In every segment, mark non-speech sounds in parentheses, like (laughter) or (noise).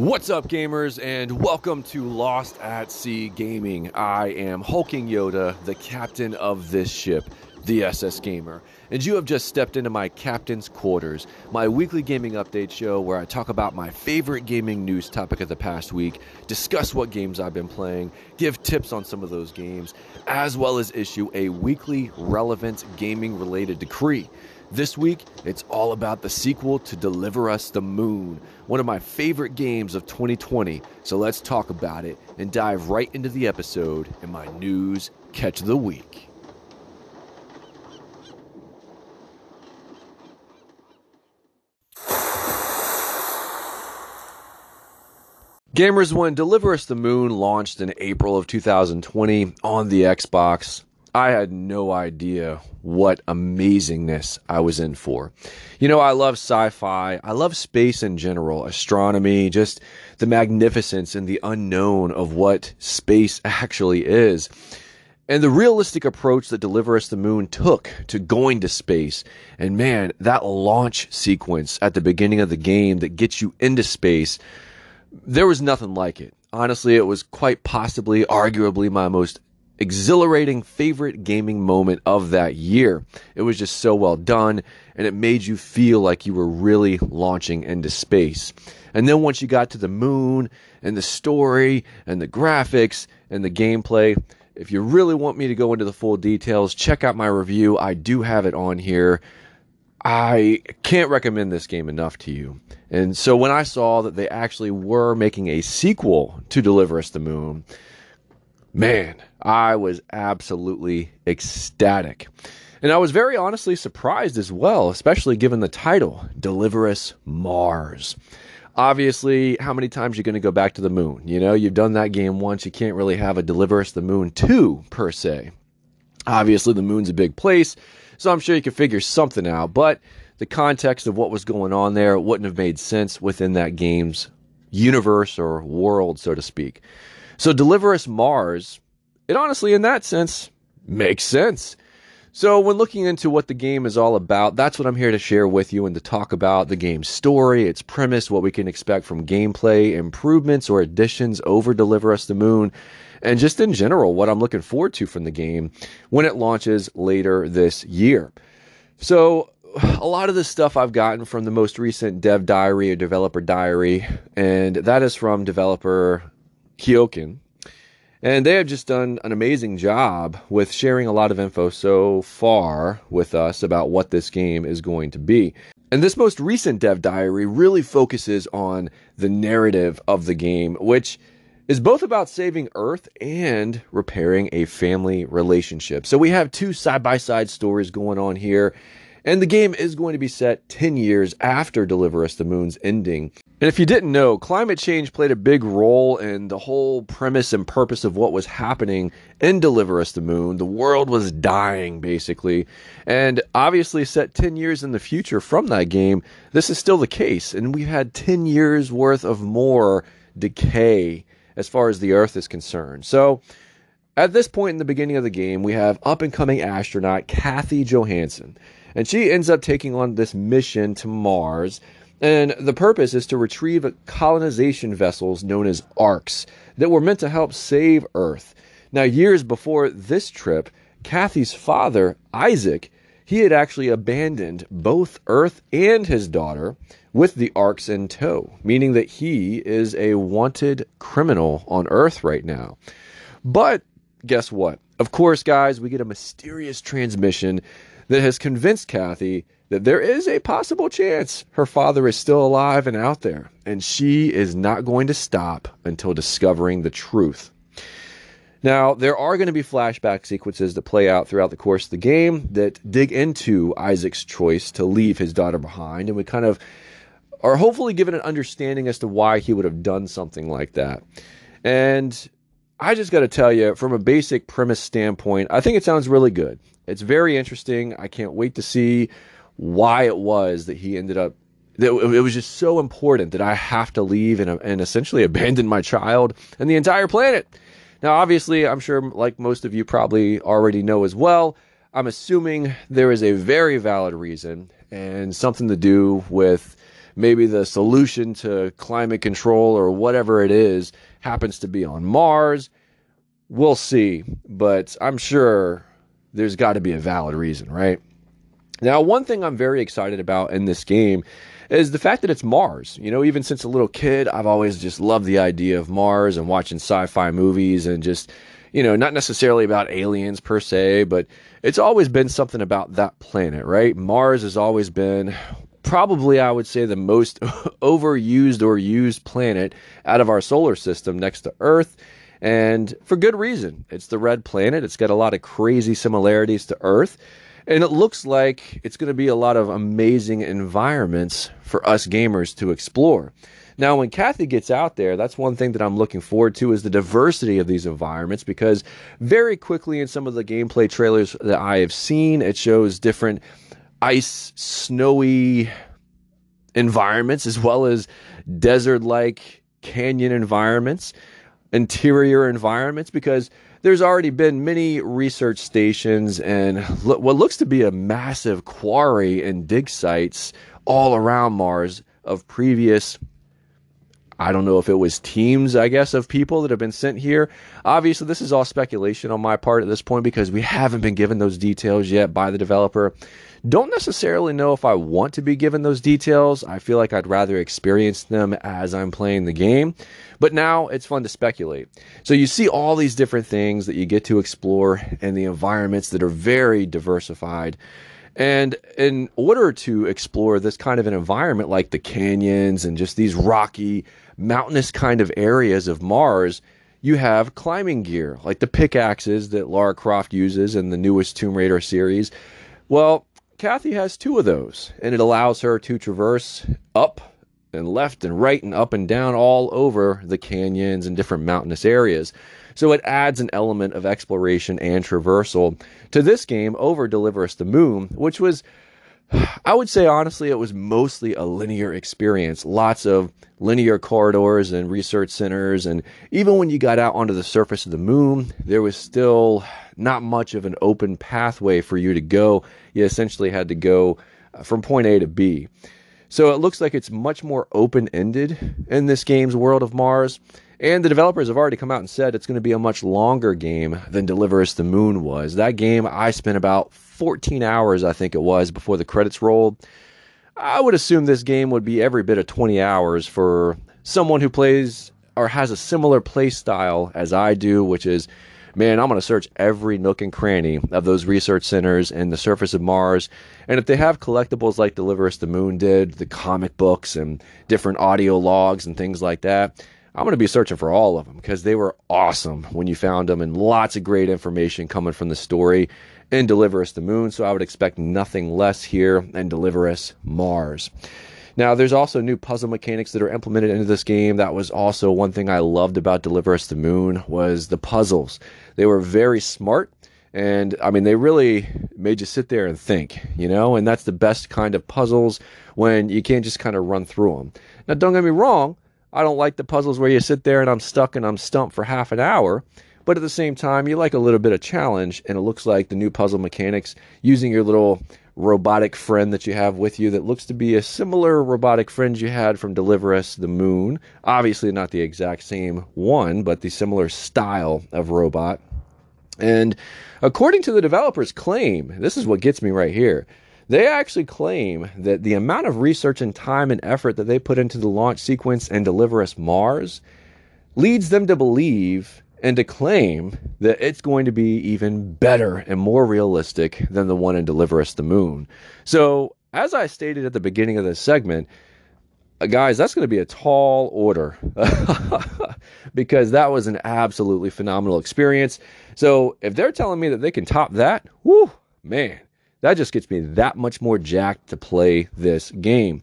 What's up, gamers, and welcome to Lost at Sea Gaming. I am Hulking Yoda, the captain of this ship, the SS Gamer, and you have just stepped into my captain's quarters, my weekly gaming update show where I talk about my favorite gaming news topic of the past week, discuss what games I've been playing, give tips on some of those games, as well as issue a weekly relevant gaming related decree. This week, it's all about the sequel to Deliver Us the Moon, one of my favorite games of 2020. So let's talk about it and dive right into the episode in my news catch of the week. Gamers, when Deliver Us the Moon launched in April of 2020 on the Xbox, I had no idea what amazingness I was in for. You know, I love sci fi, I love space in general, astronomy, just the magnificence and the unknown of what space (laughs) actually is. And the realistic approach that Deliver Us the Moon took to going to space. And man, that launch sequence at the beginning of the game that gets you into space, there was nothing like it. Honestly, it was quite possibly, arguably, my most exhilarating favorite gaming moment of that year. It was just so well done and it made you feel like you were really launching into space. And then once you got to the moon and the story and the graphics and the gameplay, if you really want me to go into the full details, check out my review. I do have it on here. I can't recommend this game enough to you. And so when I saw that they actually were making a sequel to Deliver Us the Moon, man, I was absolutely ecstatic. And I was very honestly surprised as well, especially given the title, Deliver Us Mars. Obviously, how many times are you going to go back to the moon? You know, you've done that game once, you can't really have a Deliver Us the Moon 2 per se. Obviously, the moon's a big place, so I'm sure you could figure something out, but the context of what was going on there wouldn't have made sense within that game's universe or world, so to speak. So, Deliver Us Mars it honestly, in that sense, makes sense. So, when looking into what the game is all about, that's what I'm here to share with you and to talk about the game's story, its premise, what we can expect from gameplay, improvements or additions over Deliver Us the Moon, and just in general, what I'm looking forward to from the game when it launches later this year. So, a lot of the stuff I've gotten from the most recent dev diary or developer diary, and that is from developer Kyokin, and they have just done an amazing job with sharing a lot of info so far with us about what this game is going to be. And this most recent dev diary really focuses on the narrative of the game, which is both about saving Earth and repairing a family relationship. So we have two side by side stories going on here. And the game is going to be set 10 years after Deliver Us the Moon's ending. And if you didn't know, climate change played a big role in the whole premise and purpose of what was happening in Deliver Us the Moon. The world was dying, basically. And obviously, set 10 years in the future from that game, this is still the case. And we've had 10 years worth of more decay as far as the Earth is concerned. So, at this point in the beginning of the game, we have up and coming astronaut Kathy Johanson. And she ends up taking on this mission to Mars. And the purpose is to retrieve colonization vessels known as arks that were meant to help save Earth. Now, years before this trip, Kathy's father, Isaac, he had actually abandoned both Earth and his daughter with the arks in tow, meaning that he is a wanted criminal on Earth right now. But guess what? Of course, guys, we get a mysterious transmission that has convinced Kathy that there is a possible chance her father is still alive and out there, and she is not going to stop until discovering the truth. Now, there are going to be flashback sequences that play out throughout the course of the game that dig into Isaac's choice to leave his daughter behind, and we kind of are hopefully given an understanding as to why he would have done something like that. And I just got to tell you, from a basic premise standpoint, I think it sounds really good. It's very interesting. I can't wait to see why it was that he ended up. That it was just so important that I have to leave and, and essentially abandon my child and the entire planet. Now, obviously, I'm sure, like most of you probably already know as well, I'm assuming there is a very valid reason and something to do with maybe the solution to climate control or whatever it is happens to be on Mars. We'll see, but I'm sure there's got to be a valid reason, right? Now, one thing I'm very excited about in this game is the fact that it's Mars. You know, even since a little kid, I've always just loved the idea of Mars and watching sci fi movies and just, you know, not necessarily about aliens per se, but it's always been something about that planet, right? Mars has always been probably, I would say, the most (laughs) overused or used planet out of our solar system next to Earth. And for good reason. It's the red planet. It's got a lot of crazy similarities to Earth. And it looks like it's going to be a lot of amazing environments for us gamers to explore. Now, when Kathy gets out there, that's one thing that I'm looking forward to is the diversity of these environments because very quickly in some of the gameplay trailers that I have seen, it shows different ice, snowy environments as well as desert like canyon environments, interior environments because there's already been many research stations and what looks to be a massive quarry and dig sites all around Mars of previous I don't know if it was teams, I guess, of people that have been sent here. Obviously, this is all speculation on my part at this point because we haven't been given those details yet by the developer. Don't necessarily know if I want to be given those details. I feel like I'd rather experience them as I'm playing the game. But now it's fun to speculate. So you see all these different things that you get to explore and the environments that are very diversified. And in order to explore this kind of an environment like the canyons and just these rocky, mountainous kind of areas of Mars, you have climbing gear like the pickaxes that Lara Croft uses in the newest Tomb Raider series. Well, Kathy has two of those, and it allows her to traverse up and left and right and up and down all over the canyons and different mountainous areas. So it adds an element of exploration and traversal to this game over Deliver Us the Moon, which was I would say honestly, it was mostly a linear experience. Lots of linear corridors and research centers. And even when you got out onto the surface of the moon, there was still not much of an open pathway for you to go. You essentially had to go uh, from point A to B. So it looks like it's much more open ended in this game's World of Mars. And the developers have already come out and said it's going to be a much longer game than Deliver Us the Moon was. That game, I spent about 14 hours, I think it was, before the credits rolled. I would assume this game would be every bit of 20 hours for someone who plays or has a similar play style as I do, which is, man, I'm going to search every nook and cranny of those research centers and the surface of Mars. And if they have collectibles like Deliver Us the Moon did, the comic books and different audio logs and things like that, I'm going to be searching for all of them because they were awesome when you found them and lots of great information coming from the story and Deliver Us the Moon. So I would expect nothing less here and Deliver Us Mars. Now, there's also new puzzle mechanics that are implemented into this game. That was also one thing I loved about Deliver Us the Moon was the puzzles. They were very smart and I mean they really made you sit there and think, you know, and that's the best kind of puzzles when you can't just kind of run through them. Now, don't get me wrong, I don't like the puzzles where you sit there and I'm stuck and I'm stumped for half an hour. But at the same time, you like a little bit of challenge, and it looks like the new puzzle mechanics using your little robotic friend that you have with you that looks to be a similar robotic friend you had from Deliver Us the Moon. Obviously, not the exact same one, but the similar style of robot. And according to the developer's claim, this is what gets me right here. They actually claim that the amount of research and time and effort that they put into the launch sequence and Deliver Us Mars leads them to believe and to claim that it's going to be even better and more realistic than the one in Deliver Us the Moon. So, as I stated at the beginning of this segment, uh, guys, that's going to be a tall order (laughs) because that was an absolutely phenomenal experience. So, if they're telling me that they can top that, whoo, man, that just gets me that much more jacked to play this game.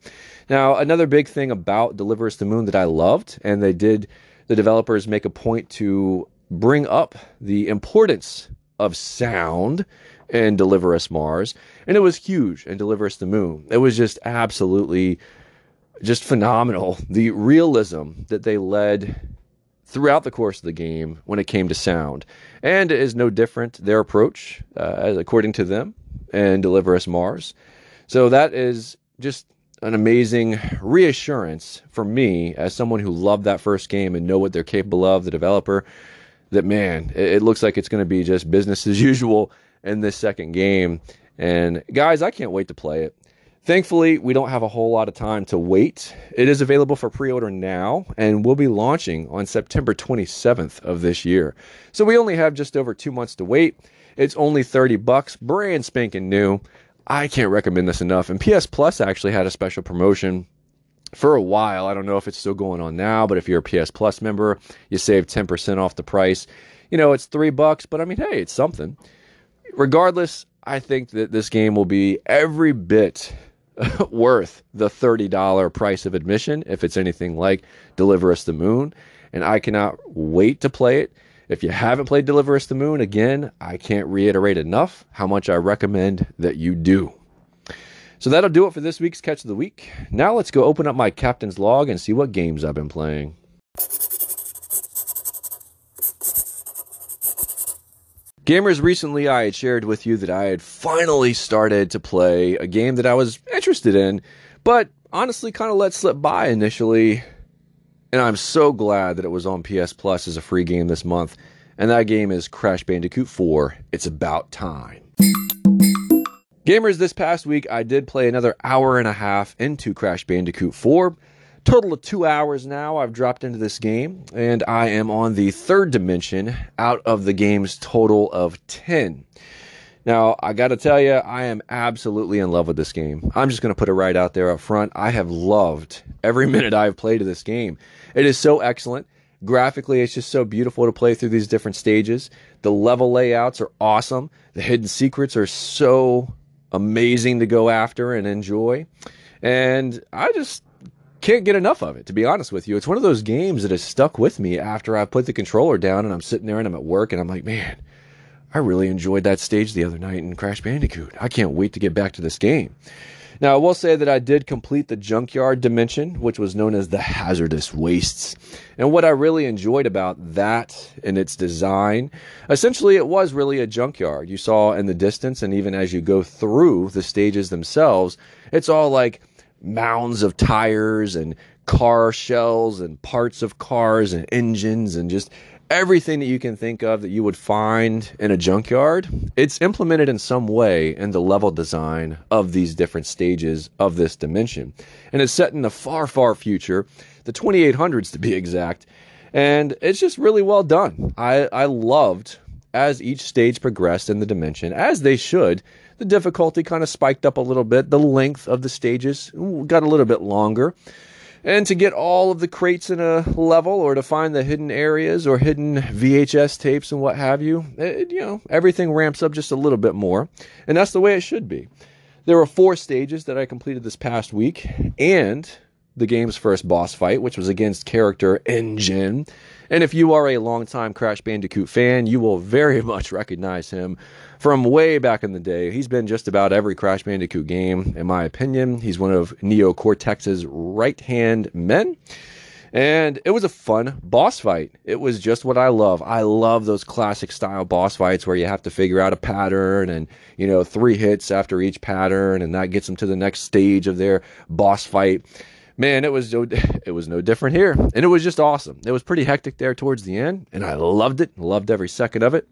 Now, another big thing about Deliver Us the Moon that I loved, and they did, the developers make a point to bring up the importance of sound and Deliver Us Mars, and it was huge and Deliver Us the Moon. It was just absolutely just phenomenal. The realism that they led throughout the course of the game when it came to sound, and is no different their approach, uh, according to them, and Deliver Us Mars. So that is just an amazing reassurance for me as someone who loved that first game and know what they're capable of, the developer, that man, it, looks like it's going to be just business as usual in this second game. And guys, I can't wait to play it. Thankfully, we don't have a whole lot of time to wait. It is available for pre order now and will be launching on September 27th of this year. So we only have just over two months to wait. It's only 30 bucks, brand spanking new. I can't recommend this enough. And PS Plus actually had a special promotion for a while. I don't know if it's still going on now, but if you're a PS Plus member, you save 10% off the price. You know, it's three bucks, but I mean, hey, it's something. Regardless, I think that this game will be every bit (laughs) worth the $30 price of admission if it's anything like Deliver Us the Moon. And I cannot wait to play it. If you haven't played Deliver Us the Moon, again, I can't reiterate enough how much I recommend that you do. So that'll do it for this week's Catch of the Week. Now let's go open up my captain's log and see what games I've been playing. Gamers, recently I had shared with you that I had finally started to play a game that I was interested in, but honestly kind of let slip by initially. And I'm so glad that it was on PS Plus as a free game this month. And that game is Crash Bandicoot 4. It's about time. Gamers, this past week I did play another hour and a half into Crash Bandicoot 4. Total of two hours now, I've dropped into this game, and I am on the third dimension out of the game's total of 10. Now, I got to tell you, I am absolutely in love with this game. I'm just going to put it right out there up front. I have loved every (laughs) minute I've played of this game. It is so excellent. Graphically, it's just so beautiful to play through these different stages. The level layouts are awesome. The hidden secrets are so amazing to go after and enjoy. And I just can't get enough of it, to be honest with you. It's one of those games that has stuck with me after I put the controller down and I'm sitting there and I'm at work and I'm like, man, I really enjoyed that stage the other night in Crash Bandicoot. I can't wait to get back to this game. Now, I will say that I did complete the junkyard dimension, which was known as the hazardous wastes. And what I really enjoyed about that and its design, essentially, it was really a junkyard. You saw in the distance, and even as you go through the stages themselves, it's all like mounds of tires and car shells and parts of cars and engines and just everything that you can think of that you would find in a junkyard. It's implemented in some way in the level design of these different stages of this dimension. And it's set in the far, far future, the 2800s to be exact. And it's just really well done. I, I loved as each stage progressed in the dimension, as they should, the difficulty kind of spiked up a little bit. The length of the stages got a little bit longer. And to get all of the crates in a level or to find the hidden areas or hidden VHS tapes and what have you, it, you know, everything ramps up just a little bit more. And that's the way it should be. There were four stages that I completed this past week and the game's first boss fight, which was against character N. Gin. And if you are a longtime Crash Bandicoot fan, you will very (laughs) much recognize him from way back in the day. He's been just about every Crash Bandicoot game, in my opinion. He's one of Neo Cortex's right hand men. And it was a fun boss fight. It was just what I love. I love those classic style boss fights where you have to figure out a pattern and, you know, three hits after each pattern, and that gets them to the next stage of their boss fight man, it was (laughs) it was no different here, and it was just awesome. It was pretty hectic there towards the end, and I loved it. Loved every second of it.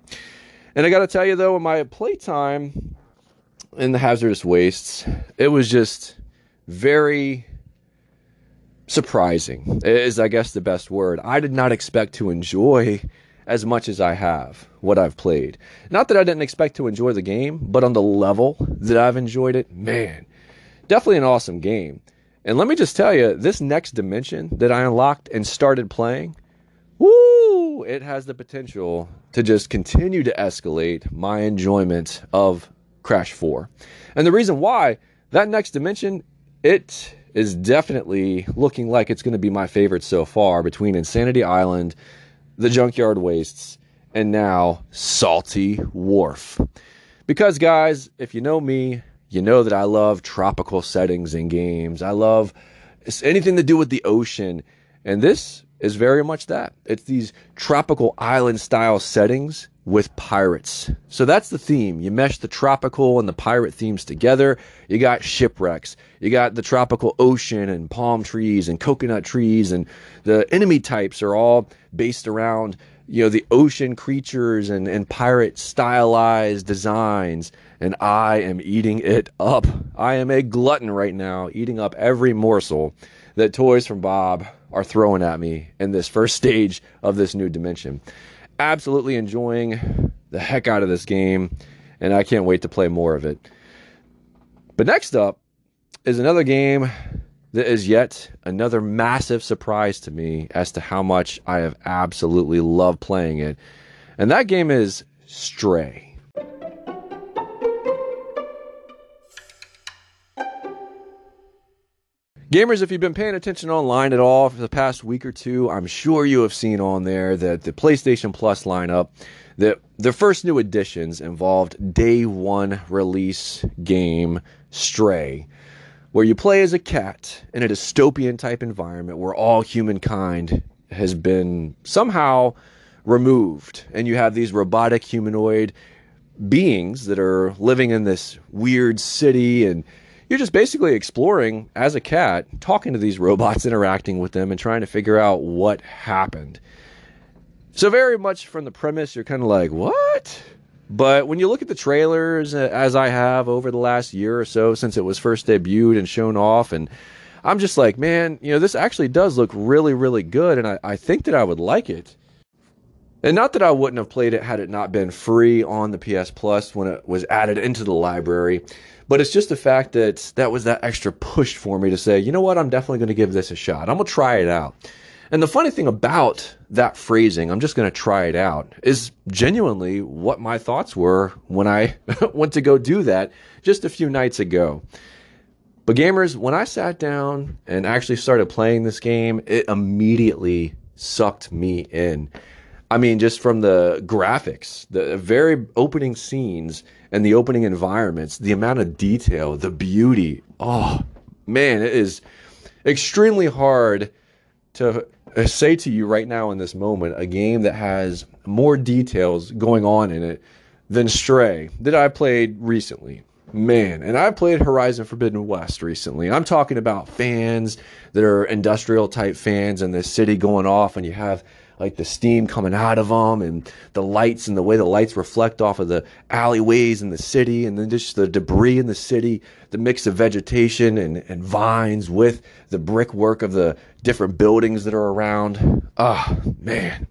And I got to tell you though, in my playtime in the hazardous wastes, it was just very surprising. Is I guess the best word. I did not expect to enjoy as much as I have what I've played. Not that I didn't expect to enjoy the game, but on the level that I've enjoyed it, man, definitely an awesome game. And let me just tell you, this next dimension that I unlocked and started playing, it has the potential to just continue to escalate my enjoyment of Crash 4. And the reason why, that next dimension, it is definitely looking like it's going to be my favorite so far between N. Sanity Island, the Junkyard Wastes, and now Salty Wharf. Because, guys, if you know me, you know that I love tropical settings in games. I love anything to do with the ocean. And this is very much that. It's these tropical island style settings with pirates. So that's the theme. You mesh the tropical and the pirate themes together. You got shipwrecks. You got the tropical ocean and palm trees and coconut trees and the enemy types are all based around, you know, the ocean creatures and, and pirate stylized designs. And I am eating it up. I am a glutton right now, eating up every morsel that Toys for Bob are throwing at me in this first (laughs) stage of this new dimension absolutely enjoying the heck out of this game, and I can't wait to play more of it. But next up is another game that is yet another massive surprise to me as to how much I have absolutely loved playing it. And that game is Stray. Gamers, if you've been paying attention online at all for the past week or two, I'm sure you have seen on there that the PlayStation Plus lineup, that the first new additions involved day one release game Stray, where you play as a cat in a dystopian type environment where all humankind has been somehow removed, and you have these robotic humanoid beings that are living in this weird city and you're just basically exploring as a cat, talking to these (laughs) robots, interacting with them, and trying to figure out what happened. So, very much from the premise, you're kind of like, what? But when you look at the trailers, uh, as I have over the last year or so since it was first debuted and shown off, and I'm just like, man, you know, this actually does look really, really good, and I, I think that I would like it. And not that I wouldn't have played it had it not been free on the PS Plus when it was added into the library. But it's just the fact that that was that extra push for me to say, you know what, I'm definitely going to give this a shot. I'm going to try it out. And the funny thing about that phrasing, I'm just going to try it out, is genuinely what my thoughts were when I (laughs) went to go do that just a few nights ago. But gamers, when I sat down and actually started playing this game, it immediately sucked me in. I mean, just from the graphics, the very opening scenes and the opening environments, the amount of detail, the beauty. Oh, man, it is extremely hard to say to you right now in this moment a game that has more details going on in it than Stray that I played recently. Man, and I played Horizon Forbidden West recently. I'm talking about fans that are industrial type fans in the city going off, and you have like the steam coming out of them and the lights and the way the lights reflect off of the alleyways in the city and then just the debris in the city, the mix of vegetation and, and vines with the brickwork of the different buildings that are around. Ah, oh, man,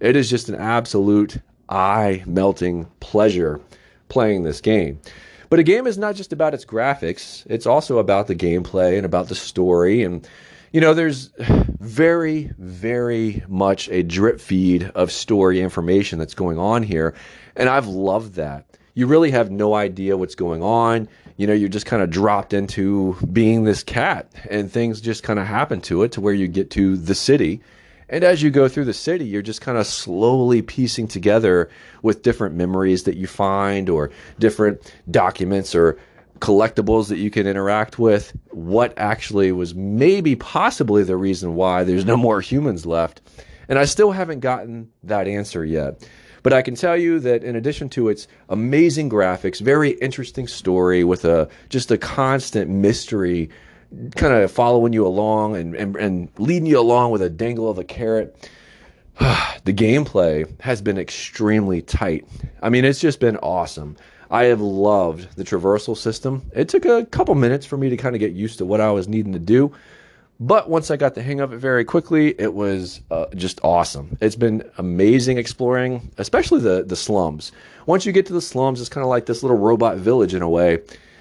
it is just an absolute eye melting pleasure playing this game. But a game is not just about its graphics, it's also about the gameplay and about the story and you know, there's very, very much a drip feed of story information that's going on here. And I've loved that. You really have no idea what's going on. You know, you're just kind of dropped into being this cat, and things just kind of happen to it to where you get to the city. And as you go through the city, you're just kind of slowly piecing together with different memories that you find, or different documents, or collectibles that you can interact with, what actually was maybe possibly the reason why there's no more humans left. And I still haven't gotten that answer yet. But I can tell you that in addition to its amazing graphics, very interesting story with a just a constant mystery kind of following you along and, and, and leading you along with a dangle of a carrot. (sighs) the gameplay has been extremely tight. I mean, it's just been awesome. I have loved the traversal system. It took a couple minutes for me to kind of get used to what I was needing to do. But once I got the hang of it very quickly, it was uh, just awesome. It's been amazing exploring, especially the, the slums. Once you get to the slums, it's kind of like this little robot village in a way.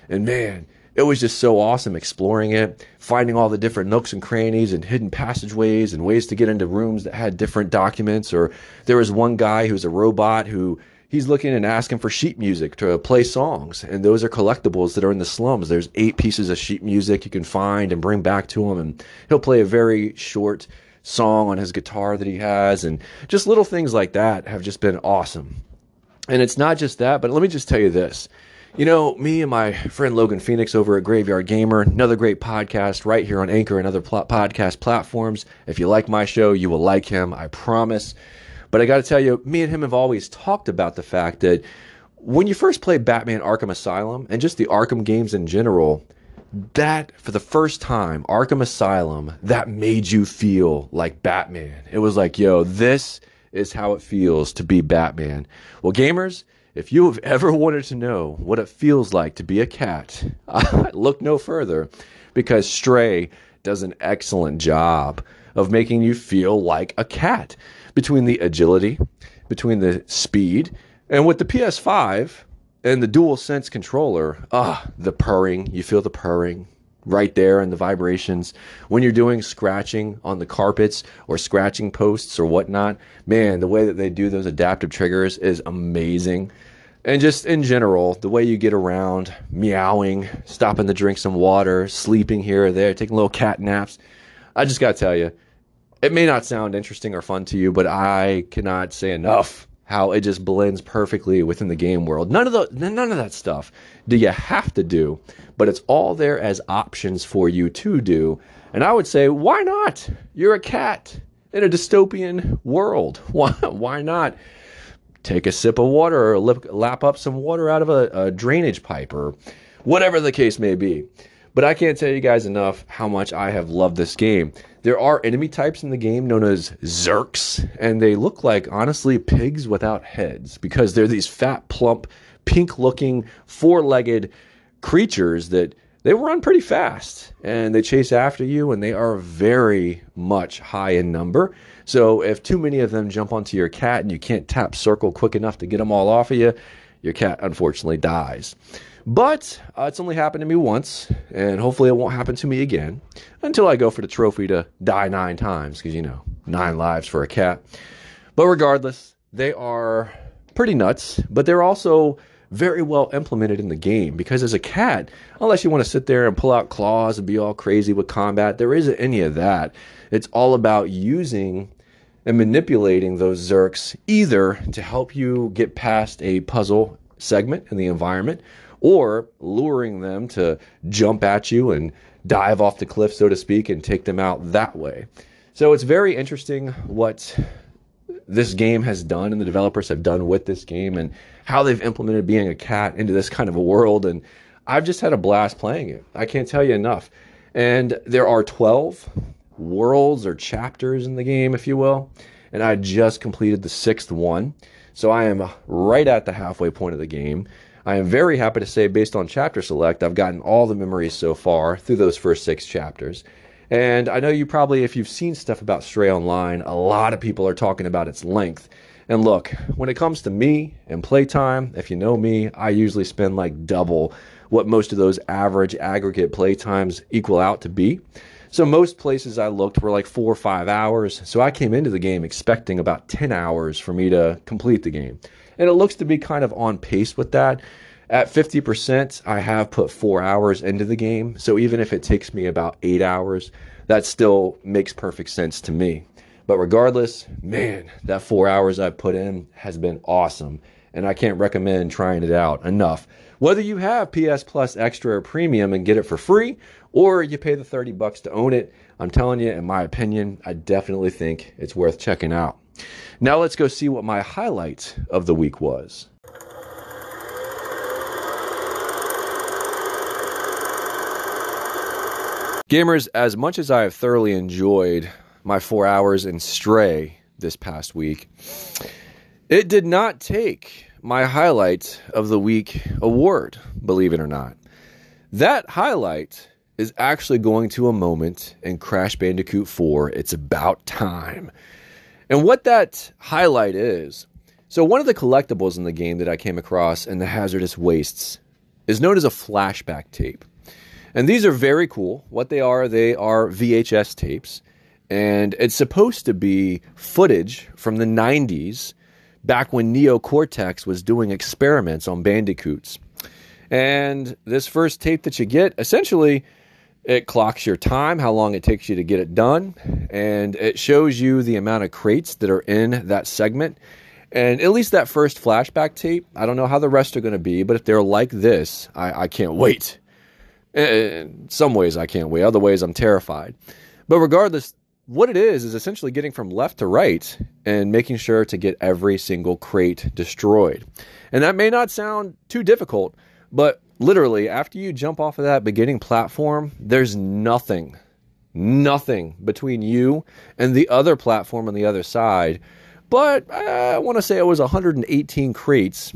And man, it was just so awesome exploring it, finding all the different nooks and crannies and hidden passageways and ways to get into rooms that had different documents. Or there was one guy who was a robot who he's looking and asking for sheet music to play songs. And those are collectibles that are in the slums. There's eight pieces of sheet music you can find and bring back to him. And he'll play a very short song on his guitar that he has. And just little things like that have just been awesome. And it's not just that but let me just tell you this. You know, me and my friend Logan Phoenix over at Graveyard Gamer, another great podcast right here on Anchor and other pl- podcast platforms. If you like my show, you will like him, I promise. But I got to tell you, me and him have always talked about the fact that when you first play Batman Arkham Asylum and just the Arkham games in general, that for the first time, Arkham Asylum, that made you feel like Batman. It was like, yo, this is how it feels to be Batman. Well, gamers, if you have (laughs) ever wanted to know what it feels like to be a cat, (laughs) look no further because Stray does an excellent job of making you feel like a cat between the agility, between the speed, and with the PS5 and the dual sense controller, ah, the purring, you feel the purring right there and the vibrations. When you're doing scratching on the carpets or scratching posts or whatnot, man, the way that they do those adaptive triggers is amazing. And just in general, the way you get around, meowing, stopping to drink some water, sleeping here or there, taking little cat naps. I just got to tell you, it may not sound interesting or fun to you, but I cannot say enough how it just blends perfectly within the game world. None of the none of that stuff do you have to do, but it's all there as options for you to do. And I would say, why not? You're a cat in a dystopian world. (laughs) Why why not take a sip of water or lip, lap up some water out of a, a drainage pipe or whatever the case may be? But I can't tell you guys enough how much I have loved this game. There are enemy types in the game known as Zurks, and they look like, honestly, pigs without heads because they're these fat, plump, pink looking, four legged creatures that they run pretty fast and they chase after you, and they are very much high in number. So if too many of them jump onto your cat and you can't tap circle quick enough to get them all off of you, your cat unfortunately dies. But uh, it's only happened to me once, and hopefully it won't happen to me again until I go for the trophy to die nine times, because you know, nine lives for a cat. But regardless, they are pretty nuts, but they're also very well implemented in the game because as a cat, unless you want to sit there and pull out claws and be all crazy with combat, there isn't any of that. It's all about using and manipulating those Zurks either to help you get past a puzzle segment in the environment or luring them to jump at you and dive off the cliff, so to speak, and take them out that way. So it's very interesting what this game has done and the developers have done with this game and how they've implemented being a cat into this kind of a world. And I've just had a blast playing it. I can't tell you enough. And there are 12 worlds or chapters in the game, if you will. And I just completed the sixth one. So I am right at the halfway point of the game. I am very happy to say, based on chapter select, I've gotten all the memories so far through those first six chapters. And I know you probably, if you've seen stuff about Stray Online, a lot of people are talking about its length. And look, when it comes to me and playtime, if you know me, I usually spend like double what most of those average aggregate playtimes equal out to be. So most places I looked were like four or five hours. So I came into the game expecting about 10 hours for me to complete the game and it looks to be kind of on pace with that. At 50%, I have put four hours into the game, so even if it takes me about eight hours, that still makes perfect sense to me. But regardless, man, that four hours I've put in has been awesome, and I can't recommend trying it out enough. Whether you have PS Plus Extra or Premium and get it for free, or you pay the 30 bucks to own it, I'm telling you, in my opinion, I definitely think it's worth checking out. Now let's go see what my highlight of the week was. Gamers, as much as I have thoroughly enjoyed my four hours in Stray this past week, it did not take my highlight of the week award, believe it or not. That highlight is actually going to a moment in Crash Bandicoot 4. It's about time. And what that highlight is so, one of the collectibles in the game that I came across in the hazardous wastes is known as a flashback tape. And these are very cool. What they are, they are VHS tapes. And it's supposed to be footage from the 90s, back when Neocortex was doing experiments on bandicoots. And this first tape that you get essentially it clocks your time, how long it takes you to get it done, and it shows you the amount of crates that are in that segment. And at least that first flashback tape, I don't know how the rest are going to be, but if they're like this, I, I can't wait. Eh, in some ways, I can't wait. Other ways, I'm terrified. But regardless, what it is is essentially getting from left to right and making sure to get every single crate destroyed. And that may not sound too difficult, but literally, after you jump off of that beginning platform, there's nothing, nothing between you and the other platform on the other side. But I want to say it was 118 crates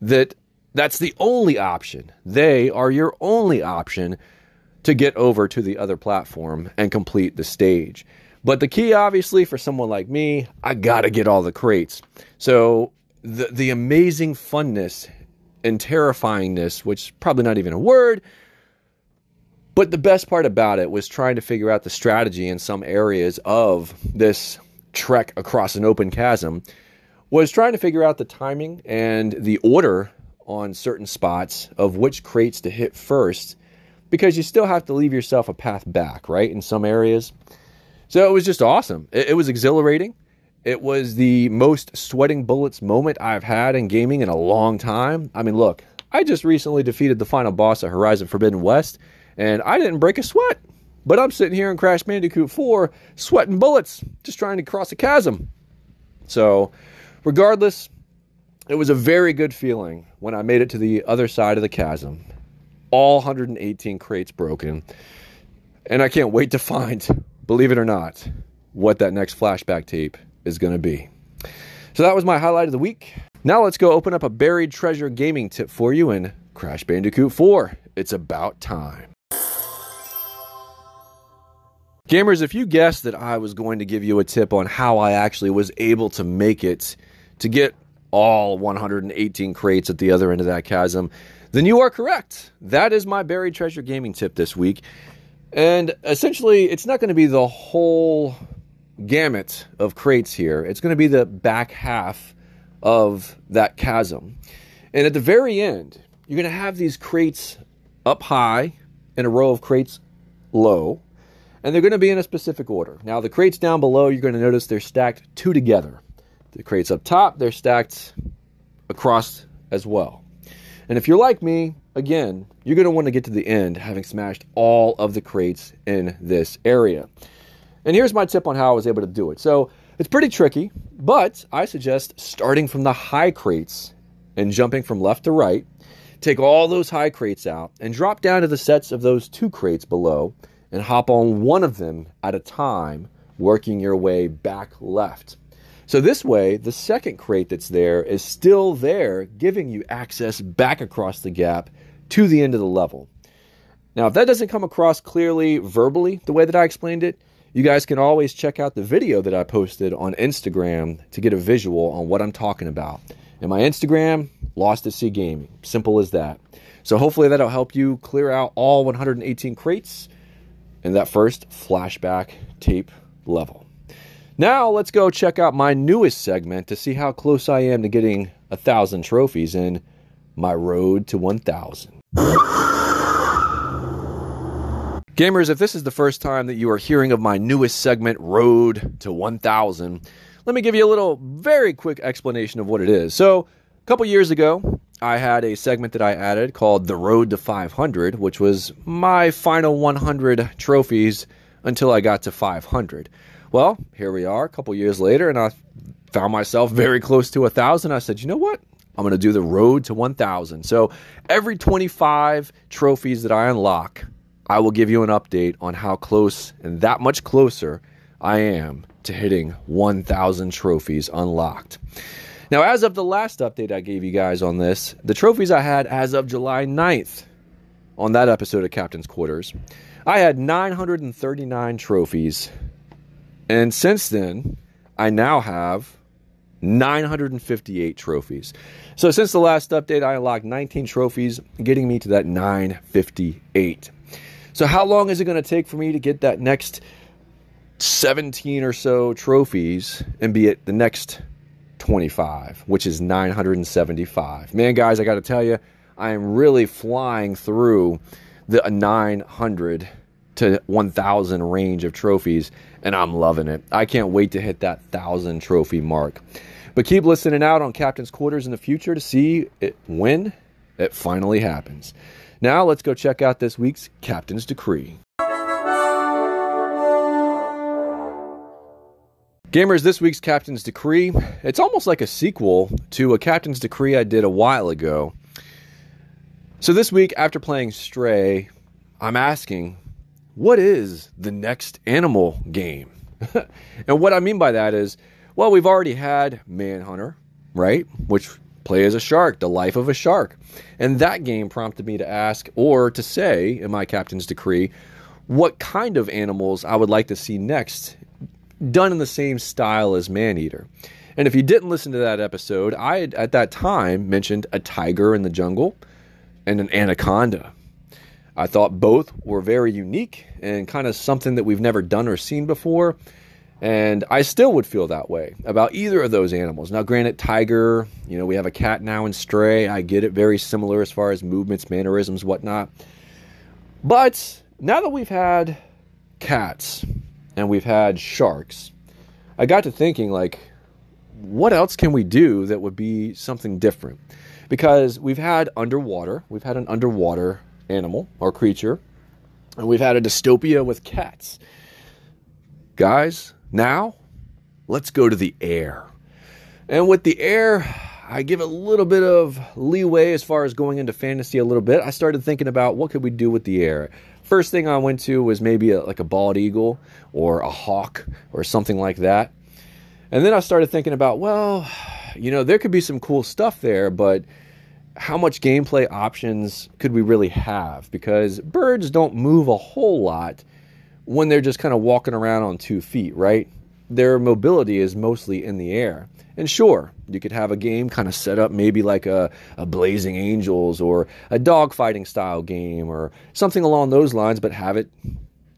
that that's the only option. They are your only option to get over to the other platform and complete the stage. But the key, obviously, for someone like me, I gotta get all the crates. So the the amazing funness and terrifyingness, which is probably not even a word, but the best part about it was trying to figure out the strategy in some areas of this trek across an open chasm, was trying to figure out the timing and the order on certain spots of which crates to hit first because you still have to leave yourself a path back, right? In some areas. So it was just awesome. It, it, was exhilarating. It was the most sweating bullets moment I've had in gaming in a long time. I mean, look, I just recently defeated the final boss of Horizon Forbidden West, and I didn't break a sweat. But I'm sitting here in Crash Bandicoot 4 sweating bullets, just trying to cross a chasm. So, regardless, it was a very good feeling when I made it to the other side of the chasm. All 118 crates broken. And I can't wait to find believe it or not, what that next flashback tape is going to be. So that was my highlight of the week. Now let's go open up a buried treasure gaming tip for you in Crash Bandicoot 4. It's about time. Gamers, if you guessed that I was going to give you a tip on how I actually was able to make it to get all 118 crates at the other end of that chasm, then you are correct. That is my buried treasure gaming tip this week. And essentially, it's not going to be the whole gamut of crates here. It's going to be the back half of that chasm. And at the very end, you're going to have these crates up high and a row of crates low. And they're going to be in a specific order. Now, the crates down below, you're going to notice they're stacked two together. The crates up top, they're stacked across as well. And if you're like me, again, you're going to want to get to the end having smashed all of the crates in this area. And here's my tip on how I was able to do it. So it's pretty tricky, but I suggest starting from the high crates and jumping from left to right. Take all those high crates out and drop down to the sets of those two crates below and hop on one of them at a time, working your way back left. So this way, the second crate that's there is still there, giving you access back across the gap to the end of the level. Now, if that doesn't come across clearly verbally the way that I explained it, you guys can always check out the video that I posted on Instagram to get a visual on what I'm talking about. And my Instagram, Lost at Sea Gaming. Simple as that. So hopefully that'll help you clear out all 118 crates in that first flashback tape level. Now let's go check out my newest segment to see how close I am to getting a thousand trophies in my road to 1000. Gamers, if this is the first time that you are hearing of my newest segment, Road to 1000, let me give you a little very quick explanation of what it is. So, a couple years ago, I had a segment that I added called The Road to 500, which was my final 100 trophies until I got to 500. Well, here we are a couple years later, and I found myself very close to a thousand. I said, you know what? I'm going to do the road to 1,000. So every 25 trophies that I unlock, I will give you an update on how close and that much closer I am to hitting 1,000 trophies unlocked. Now, as of the last update I gave you guys on this, the trophies I had as of July 9th on that episode of Captain's Quarters, I had 939 trophies and since then, I now have 958 trophies. So since the last update, I unlocked 19 trophies, getting me to that 958. So how long is it going to take for me to get that next 17 or so trophies and be at the next 25, which is 975? Man, guys, I got to tell you, I am really flying through the 900 to 1,000 range of trophies, and I'm loving it. I can't wait to hit that 1,000 trophy mark. But keep listening out on Captain's Quarters in the future to see it when it finally happens. Now, let's go check out this week's Captain's Decree. Gamers, this week's Captain's Decree, it's almost like a sequel to a Captain's Decree I did a while ago. So this week, after playing Stray, I'm asking, what is the next animal game? (laughs) and what I mean by that is, well, we've already had Manhunter, right? Which play as a shark, the life of a shark. And that game prompted me to ask, or to say in my captain's decree, what kind of animals I would like to see next done in the same style as Maneater. And if you didn't listen to that episode, I had, at that time mentioned a tiger in the jungle and an anaconda. I thought both were very unique and kind of something that we've never done or seen before. And I still would feel that way about either of those animals. Now, granted, tiger, you know, we have a cat now in stray. I get it, very similar as far as movements, mannerisms, whatnot. But now that we've had cats and we've had sharks, I got to thinking, like, what else can we do that would be something different? Because we've had underwater, we've had an underwater animal or creature, and we've had a dystopia with cats. Guys, now let's go to the air. And with the air, I give a little bit of leeway as far as going into fantasy a little bit. I started thinking about what could we do with the air. First thing I went to was maybe a, like a bald eagle or a hawk or something like that. And then I started thinking about, well, you know, there could be some cool stuff there, but how much gameplay options could we really have? Because birds don't move a whole lot when they're just kind of walking around on two feet, right? Their mobility is mostly in the air. And sure, you could have a game kind of set up maybe like a, a Blazing Angels or a dogfighting style game or something along those lines, but have it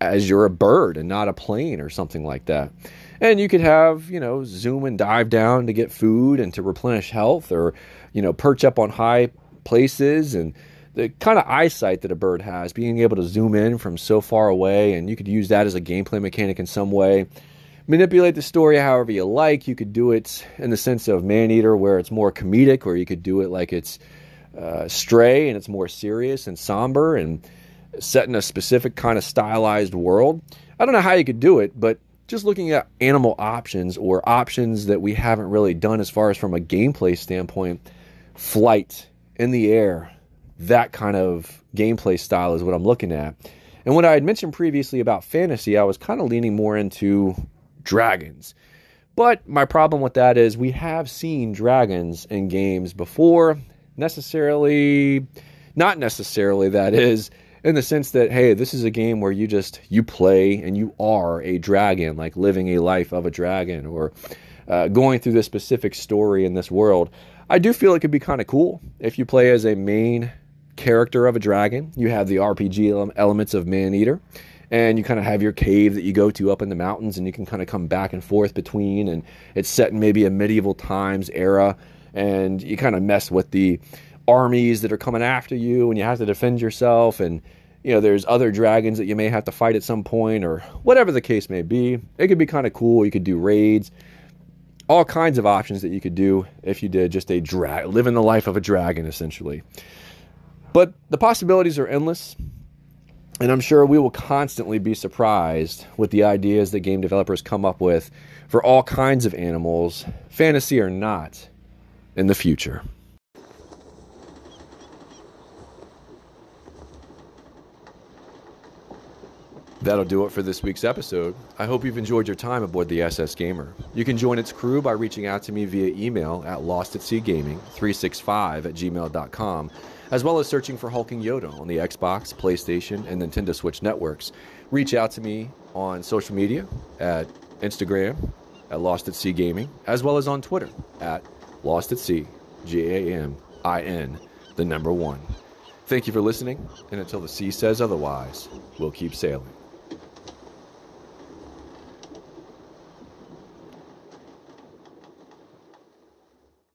as you're a bird and not a plane or something like that. And you could have, you know, zoom and dive down to get food and to replenish health or, you know, perch up on high places and the kind of eyesight that a bird has, being able to zoom in from so far away, and you could use that as a gameplay mechanic in some way manipulate the story however you like. You could do it in the sense of Maneater, where it's more comedic, or you could do it like it's uh, Stray and it's more serious and somber and set in a specific kind of stylized world. I don't know how you could do it, but just looking at animal options or options that we haven't really done as far as from a gameplay standpoint, flight in the air, that kind of gameplay style is what I'm looking at. And when I had mentioned previously about fantasy, I was kind of leaning more into dragons. But my problem with that is we have seen dragons in games before, necessarily, not necessarily, that is, in the sense that, hey, this is a game where you just, you play and you are a dragon, like living a life of a dragon or uh, going through this specific story in this world. I do feel it could be kind of cool if you play as a main character of a dragon. You have the RPG elements of Maneater. And you kind of have your cave that you go to up in the mountains and you can kind of come back and forth between and it's set in maybe a medieval times era and you kind of mess with the armies that are coming after you and you have to defend yourself and you know there's other dragons that you may have to fight at some point or whatever the case may be. It could be kind of cool you could do raids. All kinds of options that you could do if you did just a drag living the life of a dragon essentially but the possibilities are endless and I'm sure we will constantly be surprised with the ideas that game developers come up with for all kinds of animals, fantasy or not, in the future. That'll do it for this week's episode. I hope you've enjoyed your time aboard the SS Gamer. You can join its crew by reaching out to me via email at lostAtSeaGaming365 at gmail.com as well as searching for Hulking Yoda on the Xbox, PlayStation, and Nintendo Switch networks. Reach out to me on social media at Instagram at Lost at Sea Gaming, as well as on Twitter at Lost at Sea, G A M I N, the number one. Thank you for listening, and until the sea says otherwise, we'll keep sailing.